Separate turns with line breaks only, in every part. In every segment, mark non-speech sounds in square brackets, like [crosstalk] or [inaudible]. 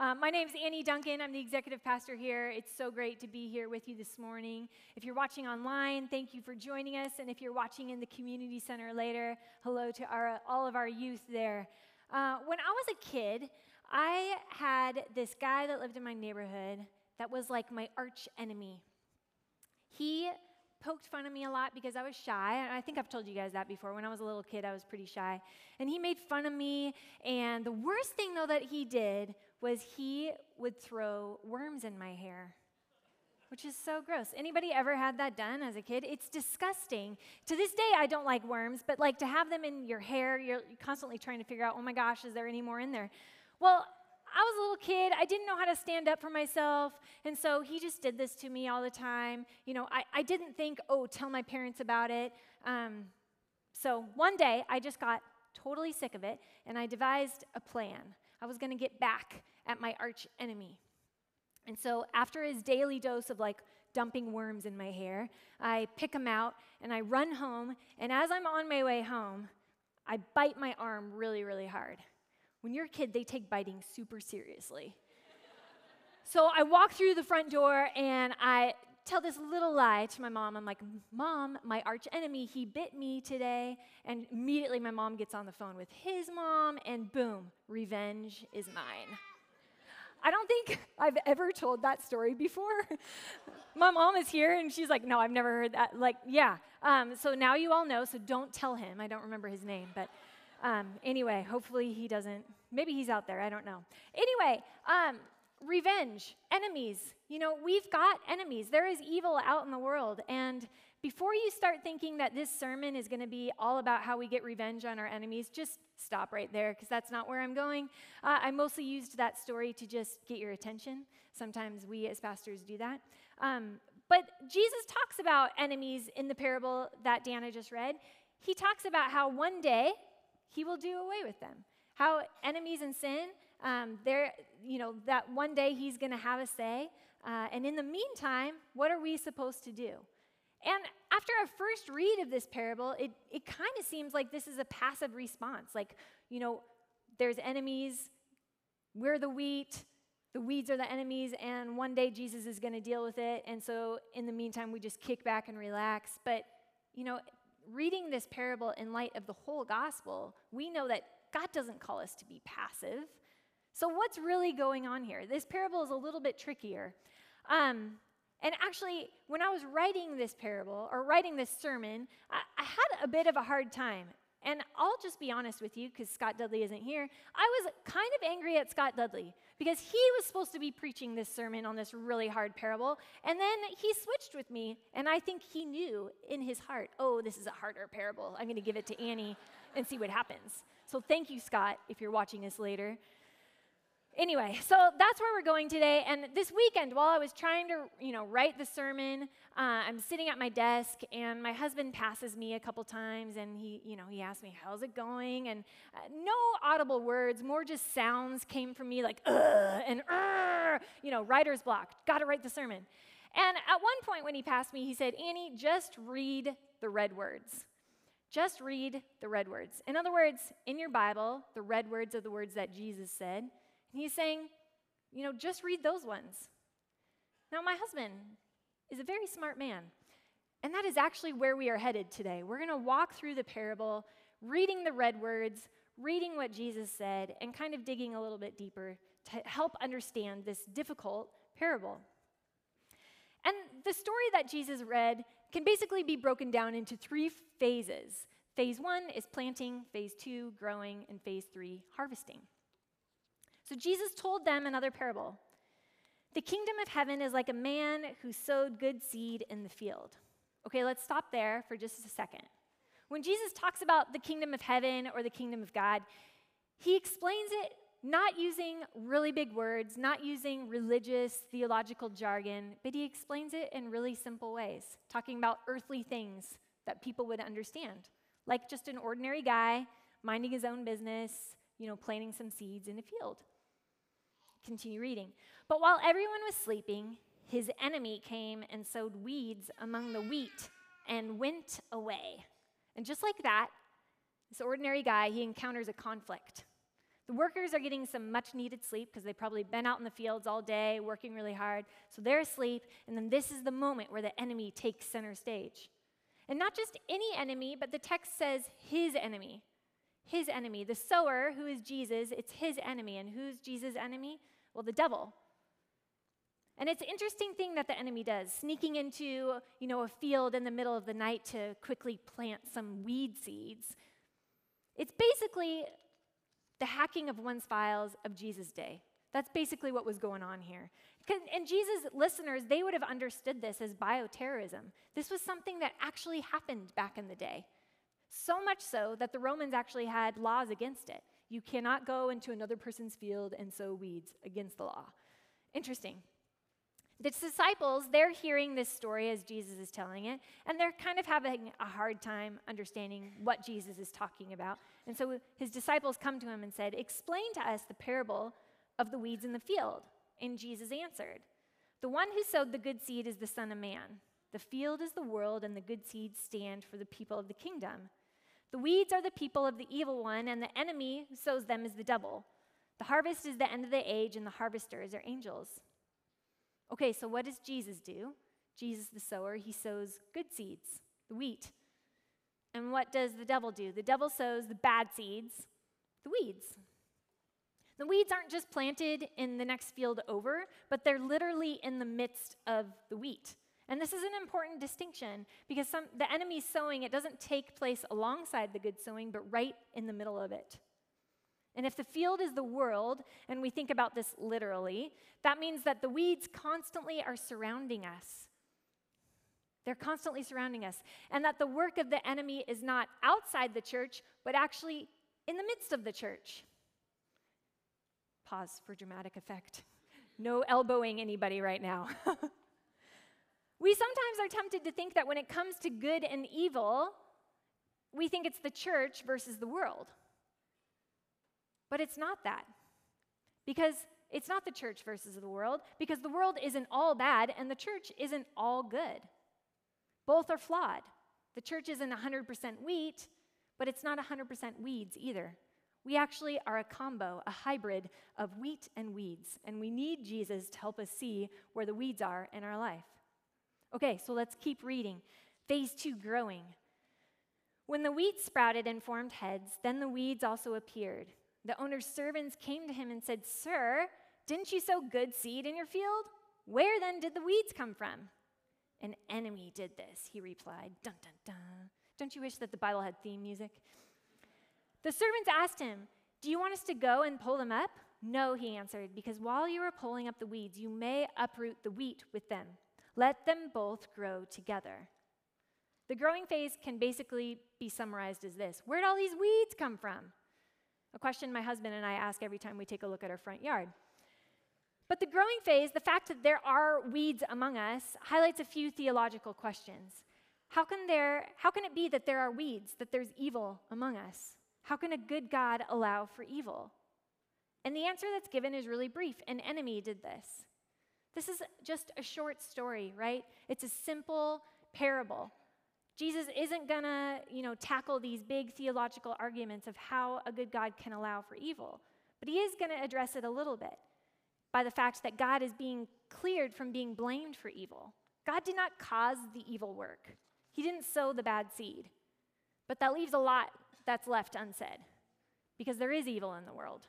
Uh, my name is Annie Duncan. I'm the executive pastor here. It's so great to be here with you this morning. If you're watching online, thank you for joining us. And if you're watching in the community center later, hello to our, all of our youth there. Uh, when I was a kid, I had this guy that lived in my neighborhood that was like my arch enemy. He poked fun of me a lot because I was shy. And I think I've told you guys that before. When I was a little kid, I was pretty shy. And he made fun of me. And the worst thing, though, that he did was he would throw worms in my hair. Which is so gross. Anybody ever had that done as a kid? It's disgusting. To this day, I don't like worms, but like to have them in your hair, you're constantly trying to figure out, oh my gosh, is there any more in there? Well, I was a little kid. I didn't know how to stand up for myself. And so he just did this to me all the time. You know, I, I didn't think, oh, tell my parents about it. Um, so one day, I just got totally sick of it, and I devised a plan. I was going to get back at my arch enemy. And so after his daily dose of like dumping worms in my hair, I pick him out and I run home. And as I'm on my way home, I bite my arm really, really hard. When you're a kid, they take biting super seriously. so I walk through the front door and I tell this little lie to my mom. I'm like, Mom, my arch enemy, he bit me today. And immediately my mom gets on the phone with his mom, and boom, revenge is mine. I don't think I've ever told that story before. [laughs] my mom is here and she's like, No, I've never heard that. Like, yeah. Um, so now you all know, so don't tell him. I don't remember his name, but. Um, anyway, hopefully he doesn't. Maybe he's out there. I don't know. Anyway, um, revenge, enemies. You know, we've got enemies. There is evil out in the world. And before you start thinking that this sermon is going to be all about how we get revenge on our enemies, just stop right there because that's not where I'm going. Uh, I mostly used that story to just get your attention. Sometimes we as pastors do that. Um, but Jesus talks about enemies in the parable that Dana just read. He talks about how one day he will do away with them. How enemies and sin, um, there, you know, that one day he's going to have a say. Uh, and in the meantime, what are we supposed to do? And after a first read of this parable, it, it kind of seems like this is a passive response. Like, you know, there's enemies, we're the wheat, the weeds are the enemies, and one day Jesus is going to deal with it. And so in the meantime, we just kick back and relax. But, you know, reading this parable in light of the whole gospel, we know that God doesn't call us to be passive. So, what's really going on here? This parable is a little bit trickier. Um, and actually, when I was writing this parable or writing this sermon, I, I had a bit of a hard time. And I'll just be honest with you because Scott Dudley isn't here. I was kind of angry at Scott Dudley because he was supposed to be preaching this sermon on this really hard parable. And then he switched with me, and I think he knew in his heart, oh, this is a harder parable. I'm going to give it to Annie and see what happens. So thank you, Scott, if you're watching this later. Anyway, so that's where we're going today. And this weekend, while I was trying to, you know, write the sermon, uh, I'm sitting at my desk, and my husband passes me a couple times, and he, you know, he asked me, "How's it going?" And uh, no audible words, more just sounds came from me, like "ugh" and "ugh," you know, writer's block. Got to write the sermon. And at one point, when he passed me, he said, "Annie, just read the red words." Just read the red words. In other words, in your Bible, the red words are the words that Jesus said. And he's saying, you know, just read those ones. Now, my husband is a very smart man. And that is actually where we are headed today. We're going to walk through the parable, reading the red words, reading what Jesus said, and kind of digging a little bit deeper to help understand this difficult parable. And the story that Jesus read can basically be broken down into three phases. Phase one is planting, phase two, growing, and phase three, harvesting. So Jesus told them another parable. The kingdom of heaven is like a man who sowed good seed in the field. Okay, let's stop there for just a second. When Jesus talks about the kingdom of heaven or the kingdom of God, he explains it not using really big words, not using religious, theological jargon, but he explains it in really simple ways, talking about earthly things that people would understand, like just an ordinary guy minding his own business, you know, planting some seeds in a field. Continue reading. But while everyone was sleeping, his enemy came and sowed weeds among the wheat and went away. And just like that, this ordinary guy, he encounters a conflict. The workers are getting some much needed sleep because they've probably been out in the fields all day working really hard. So they're asleep, and then this is the moment where the enemy takes center stage. And not just any enemy, but the text says his enemy. His enemy. The sower, who is Jesus, it's his enemy. And who's Jesus' enemy? Well, the devil. And it's an interesting thing that the enemy does, sneaking into, you know, a field in the middle of the night to quickly plant some weed seeds. It's basically the hacking of one's files of Jesus' day. That's basically what was going on here. And Jesus' listeners, they would have understood this as bioterrorism. This was something that actually happened back in the day. So much so that the Romans actually had laws against it. You cannot go into another person's field and sow weeds against the law. Interesting. The disciples, they're hearing this story as Jesus is telling it, and they're kind of having a hard time understanding what Jesus is talking about. And so his disciples come to him and said, Explain to us the parable of the weeds in the field. And Jesus answered, The one who sowed the good seed is the Son of Man. The field is the world, and the good seeds stand for the people of the kingdom. The weeds are the people of the evil one, and the enemy who sows them is the devil. The harvest is the end of the age, and the harvesters are angels. Okay, so what does Jesus do? Jesus, the sower, he sows good seeds, the wheat. And what does the devil do? The devil sows the bad seeds, the weeds. The weeds aren't just planted in the next field over, but they're literally in the midst of the wheat. And this is an important distinction because some, the enemy's sowing, it doesn't take place alongside the good sowing, but right in the middle of it. And if the field is the world, and we think about this literally, that means that the weeds constantly are surrounding us. They're constantly surrounding us. And that the work of the enemy is not outside the church, but actually in the midst of the church. Pause for dramatic effect. No elbowing anybody right now. [laughs] we sometimes are tempted to think that when it comes to good and evil, we think it's the church versus the world. But it's not that. Because it's not the church versus the world, because the world isn't all bad and the church isn't all good. Both are flawed. The church isn't 100% wheat, but it's not 100% weeds either. We actually are a combo, a hybrid of wheat and weeds, and we need Jesus to help us see where the weeds are in our life. Okay, so let's keep reading. Phase two growing. When the wheat sprouted and formed heads, then the weeds also appeared. The owner's servants came to him and said, Sir, didn't you sow good seed in your field? Where then did the weeds come from? An enemy did this, he replied. Dun, dun, dun. Don't you wish that the Bible had theme music? The servants asked him, Do you want us to go and pull them up? No, he answered, because while you are pulling up the weeds, you may uproot the wheat with them. Let them both grow together. The growing phase can basically be summarized as this Where'd all these weeds come from? A question my husband and I ask every time we take a look at our front yard. But the growing phase, the fact that there are weeds among us, highlights a few theological questions. How can, there, how can it be that there are weeds, that there's evil among us? How can a good God allow for evil? And the answer that's given is really brief an enemy did this. This is just a short story, right? It's a simple parable. Jesus isn't going to, you know, tackle these big theological arguments of how a good God can allow for evil, but he is going to address it a little bit by the fact that God is being cleared from being blamed for evil. God did not cause the evil work. He didn't sow the bad seed. But that leaves a lot that's left unsaid because there is evil in the world.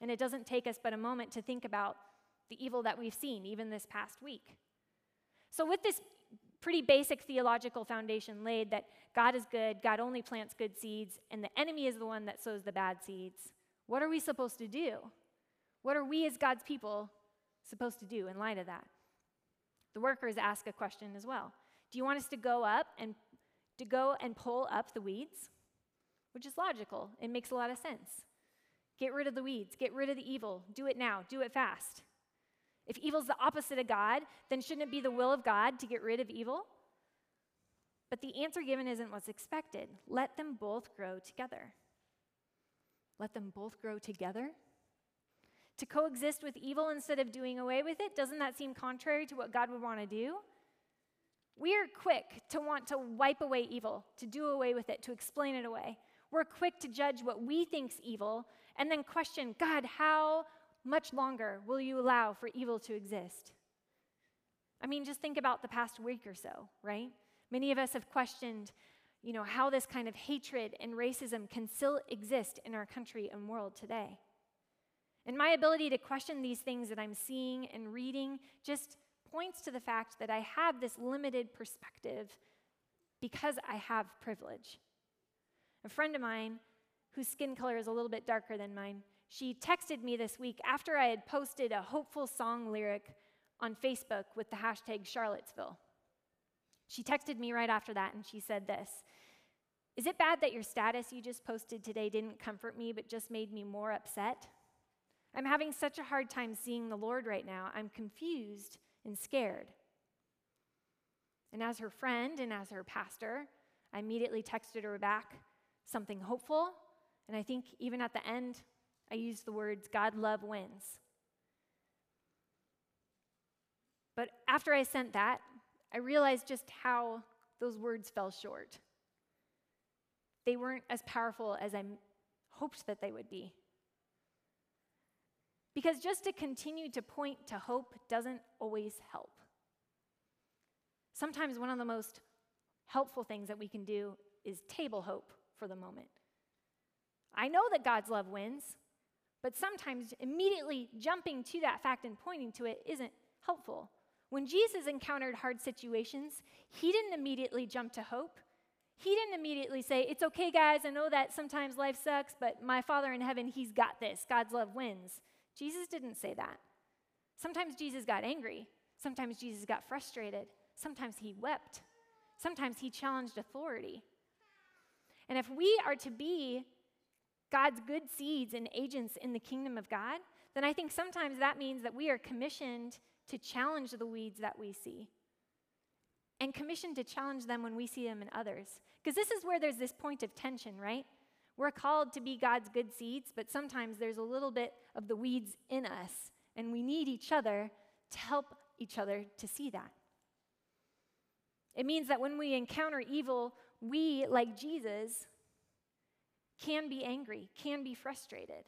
And it doesn't take us but a moment to think about the evil that we've seen even this past week. So, with this pretty basic theological foundation laid that God is good, God only plants good seeds, and the enemy is the one that sows the bad seeds. What are we supposed to do? What are we as God's people supposed to do in light of that? The workers ask a question as well. Do you want us to go up and to go and pull up the weeds? Which is logical. It makes a lot of sense. Get rid of the weeds, get rid of the evil. Do it now, do it fast. If evil's the opposite of God, then shouldn't it be the will of God to get rid of evil? But the answer given isn't what's expected. Let them both grow together. Let them both grow together? To coexist with evil instead of doing away with it, doesn't that seem contrary to what God would want to do? We are quick to want to wipe away evil, to do away with it, to explain it away. We're quick to judge what we think's evil and then question God, how much longer will you allow for evil to exist? I mean, just think about the past week or so, right? Many of us have questioned, you know, how this kind of hatred and racism can still exist in our country and world today. And my ability to question these things that I'm seeing and reading just points to the fact that I have this limited perspective because I have privilege. A friend of mine, whose skin color is a little bit darker than mine, she texted me this week after I had posted a hopeful song lyric on Facebook with the hashtag Charlottesville. She texted me right after that and she said this Is it bad that your status you just posted today didn't comfort me but just made me more upset? I'm having such a hard time seeing the Lord right now. I'm confused and scared. And as her friend and as her pastor, I immediately texted her back something hopeful. And I think even at the end, I used the words, God love wins. But after I sent that, I realized just how those words fell short. They weren't as powerful as I hoped that they would be. Because just to continue to point to hope doesn't always help. Sometimes one of the most helpful things that we can do is table hope for the moment. I know that God's love wins, but sometimes immediately jumping to that fact and pointing to it isn't helpful. When Jesus encountered hard situations, he didn't immediately jump to hope. He didn't immediately say, It's okay, guys, I know that sometimes life sucks, but my Father in heaven, he's got this. God's love wins. Jesus didn't say that. Sometimes Jesus got angry. Sometimes Jesus got frustrated. Sometimes he wept. Sometimes he challenged authority. And if we are to be God's good seeds and agents in the kingdom of God, then I think sometimes that means that we are commissioned to challenge the weeds that we see and commissioned to challenge them when we see them in others. Because this is where there's this point of tension, right? We're called to be God's good seeds, but sometimes there's a little bit of the weeds in us, and we need each other to help each other to see that. It means that when we encounter evil, we, like Jesus, can be angry, can be frustrated,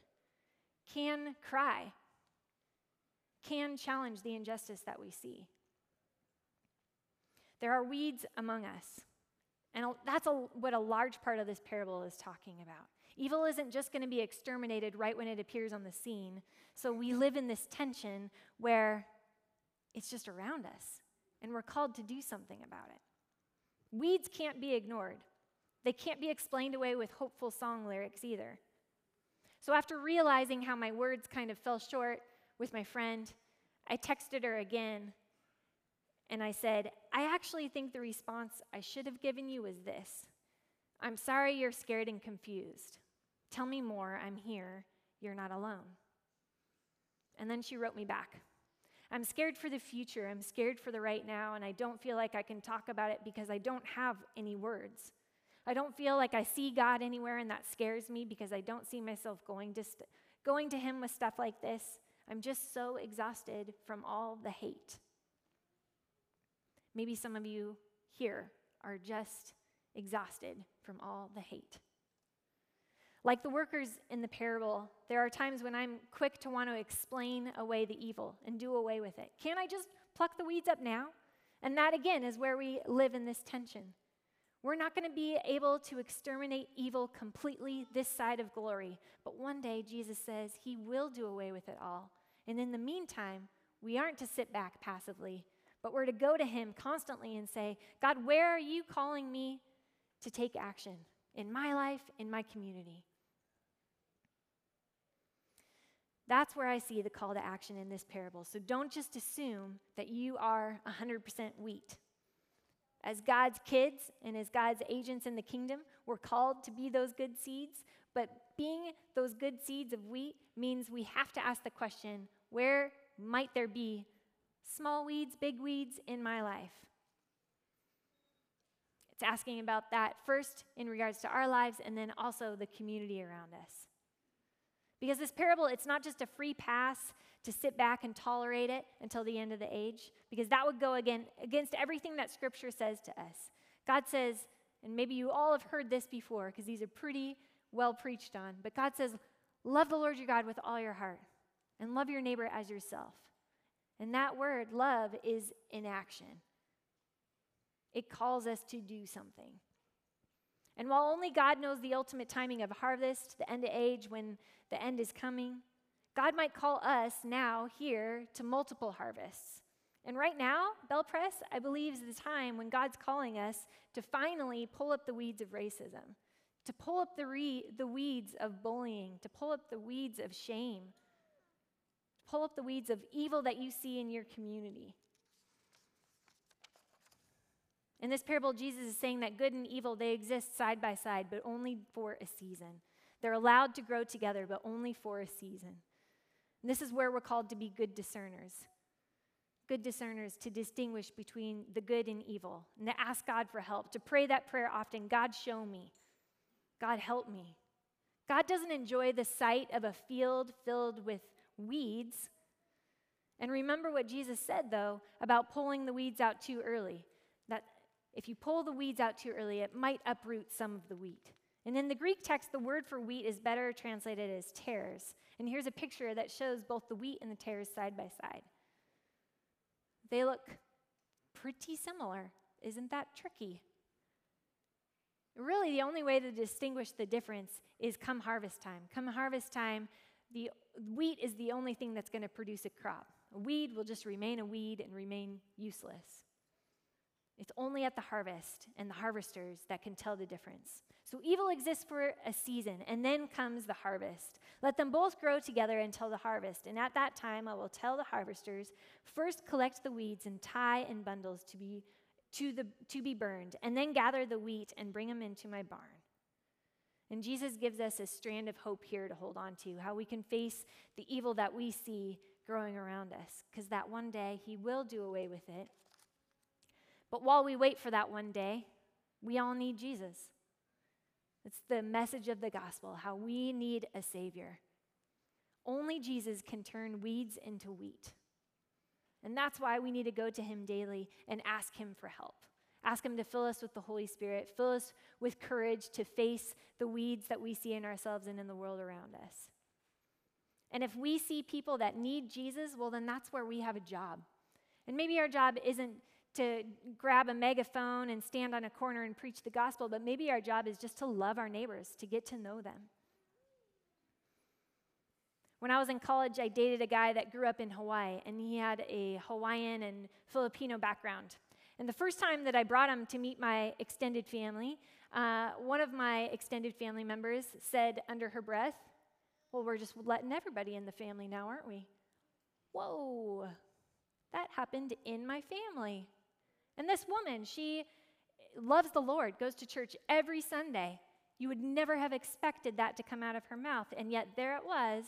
can cry, can challenge the injustice that we see. There are weeds among us. And that's a, what a large part of this parable is talking about. Evil isn't just going to be exterminated right when it appears on the scene. So we live in this tension where it's just around us, and we're called to do something about it. Weeds can't be ignored, they can't be explained away with hopeful song lyrics either. So after realizing how my words kind of fell short with my friend, I texted her again and I said, I actually think the response I should have given you was this I'm sorry you're scared and confused. Tell me more. I'm here. You're not alone. And then she wrote me back. I'm scared for the future. I'm scared for the right now, and I don't feel like I can talk about it because I don't have any words. I don't feel like I see God anywhere, and that scares me because I don't see myself going to, st- going to Him with stuff like this. I'm just so exhausted from all the hate. Maybe some of you here are just exhausted from all the hate. Like the workers in the parable, there are times when I'm quick to want to explain away the evil and do away with it. Can't I just pluck the weeds up now? And that again is where we live in this tension. We're not going to be able to exterminate evil completely this side of glory, but one day Jesus says he will do away with it all. And in the meantime, we aren't to sit back passively, but we're to go to him constantly and say, God, where are you calling me to take action in my life, in my community? That's where I see the call to action in this parable. So don't just assume that you are 100% wheat. As God's kids and as God's agents in the kingdom, we're called to be those good seeds. But being those good seeds of wheat means we have to ask the question where might there be small weeds, big weeds in my life? It's asking about that first in regards to our lives and then also the community around us. Because this parable, it's not just a free pass to sit back and tolerate it until the end of the age, because that would go again against everything that Scripture says to us. God says, and maybe you all have heard this before, because these are pretty well preached on, but God says, Love the Lord your God with all your heart and love your neighbor as yourself. And that word, love, is in action. It calls us to do something. And while only God knows the ultimate timing of harvest, the end of age, when the end is coming, God might call us now here to multiple harvests. And right now, BelPres, I believe, is the time when God's calling us to finally pull up the weeds of racism, to pull up the, re- the weeds of bullying, to pull up the weeds of shame, to pull up the weeds of evil that you see in your community. In this parable, Jesus is saying that good and evil, they exist side by side, but only for a season. They're allowed to grow together, but only for a season. And this is where we're called to be good discerners. Good discerners to distinguish between the good and evil, and to ask God for help, to pray that prayer often God, show me. God, help me. God doesn't enjoy the sight of a field filled with weeds. And remember what Jesus said, though, about pulling the weeds out too early. That if you pull the weeds out too early, it might uproot some of the wheat. And in the Greek text, the word for wheat is better translated as tares. And here's a picture that shows both the wheat and the tares side by side. They look pretty similar. Isn't that tricky? Really, the only way to distinguish the difference is come harvest time. Come harvest time, the wheat is the only thing that's going to produce a crop. A weed will just remain a weed and remain useless. It's only at the harvest and the harvesters that can tell the difference. So evil exists for a season, and then comes the harvest. Let them both grow together until the harvest. And at that time, I will tell the harvesters first collect the weeds and tie in bundles to be, to, the, to be burned, and then gather the wheat and bring them into my barn. And Jesus gives us a strand of hope here to hold on to, how we can face the evil that we see growing around us, because that one day he will do away with it but while we wait for that one day, we all need Jesus. It's the message of the gospel how we need a Savior. Only Jesus can turn weeds into wheat. And that's why we need to go to Him daily and ask Him for help. Ask Him to fill us with the Holy Spirit, fill us with courage to face the weeds that we see in ourselves and in the world around us. And if we see people that need Jesus, well, then that's where we have a job. And maybe our job isn't to grab a megaphone and stand on a corner and preach the gospel, but maybe our job is just to love our neighbors, to get to know them. When I was in college, I dated a guy that grew up in Hawaii, and he had a Hawaiian and Filipino background. And the first time that I brought him to meet my extended family, uh, one of my extended family members said under her breath, Well, we're just letting everybody in the family now, aren't we? Whoa, that happened in my family. And this woman, she eh, loves the Lord, goes to church every Sunday. You would never have expected that to come out of her mouth. And yet there it was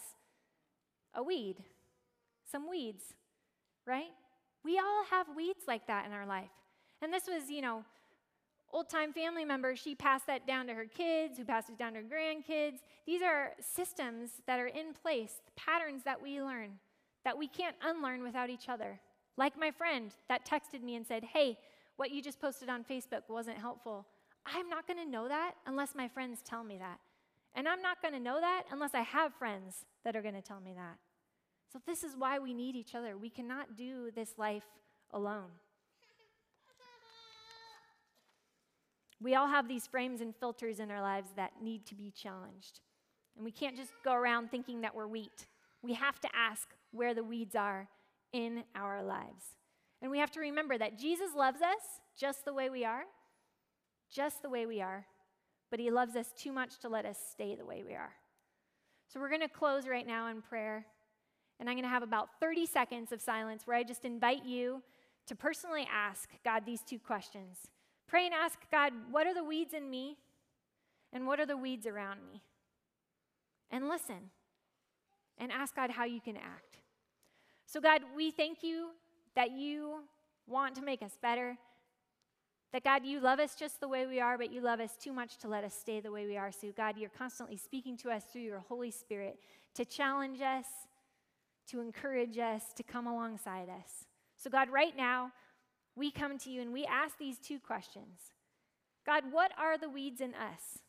a weed, some weeds, right? We all have weeds like that in our life. And this was, you know, old time family member, she passed that down to her kids, who passed it down to her grandkids. These are systems that are in place, patterns that we learn that we can't unlearn without each other. Like my friend that texted me and said, Hey, what you just posted on Facebook wasn't helpful. I'm not going to know that unless my friends tell me that. And I'm not going to know that unless I have friends that are going to tell me that. So, this is why we need each other. We cannot do this life alone. We all have these frames and filters in our lives that need to be challenged. And we can't just go around thinking that we're wheat. We have to ask where the weeds are in our lives. And we have to remember that Jesus loves us just the way we are, just the way we are, but he loves us too much to let us stay the way we are. So we're going to close right now in prayer, and I'm going to have about 30 seconds of silence where I just invite you to personally ask God these two questions. Pray and ask God, what are the weeds in me, and what are the weeds around me? And listen and ask God how you can act. So, God, we thank you that you want to make us better. That, God, you love us just the way we are, but you love us too much to let us stay the way we are. So, God, you're constantly speaking to us through your Holy Spirit to challenge us, to encourage us, to come alongside us. So, God, right now, we come to you and we ask these two questions God, what are the weeds in us?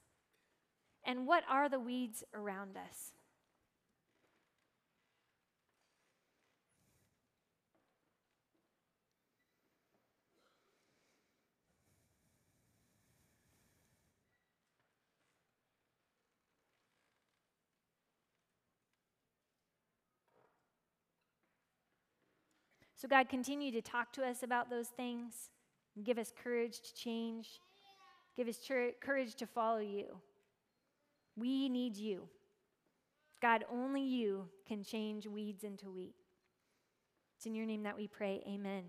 And what are the weeds around us? So, God, continue to talk to us about those things. And give us courage to change. Give us courage to follow you. We need you. God, only you can change weeds into wheat. It's in your name that we pray. Amen.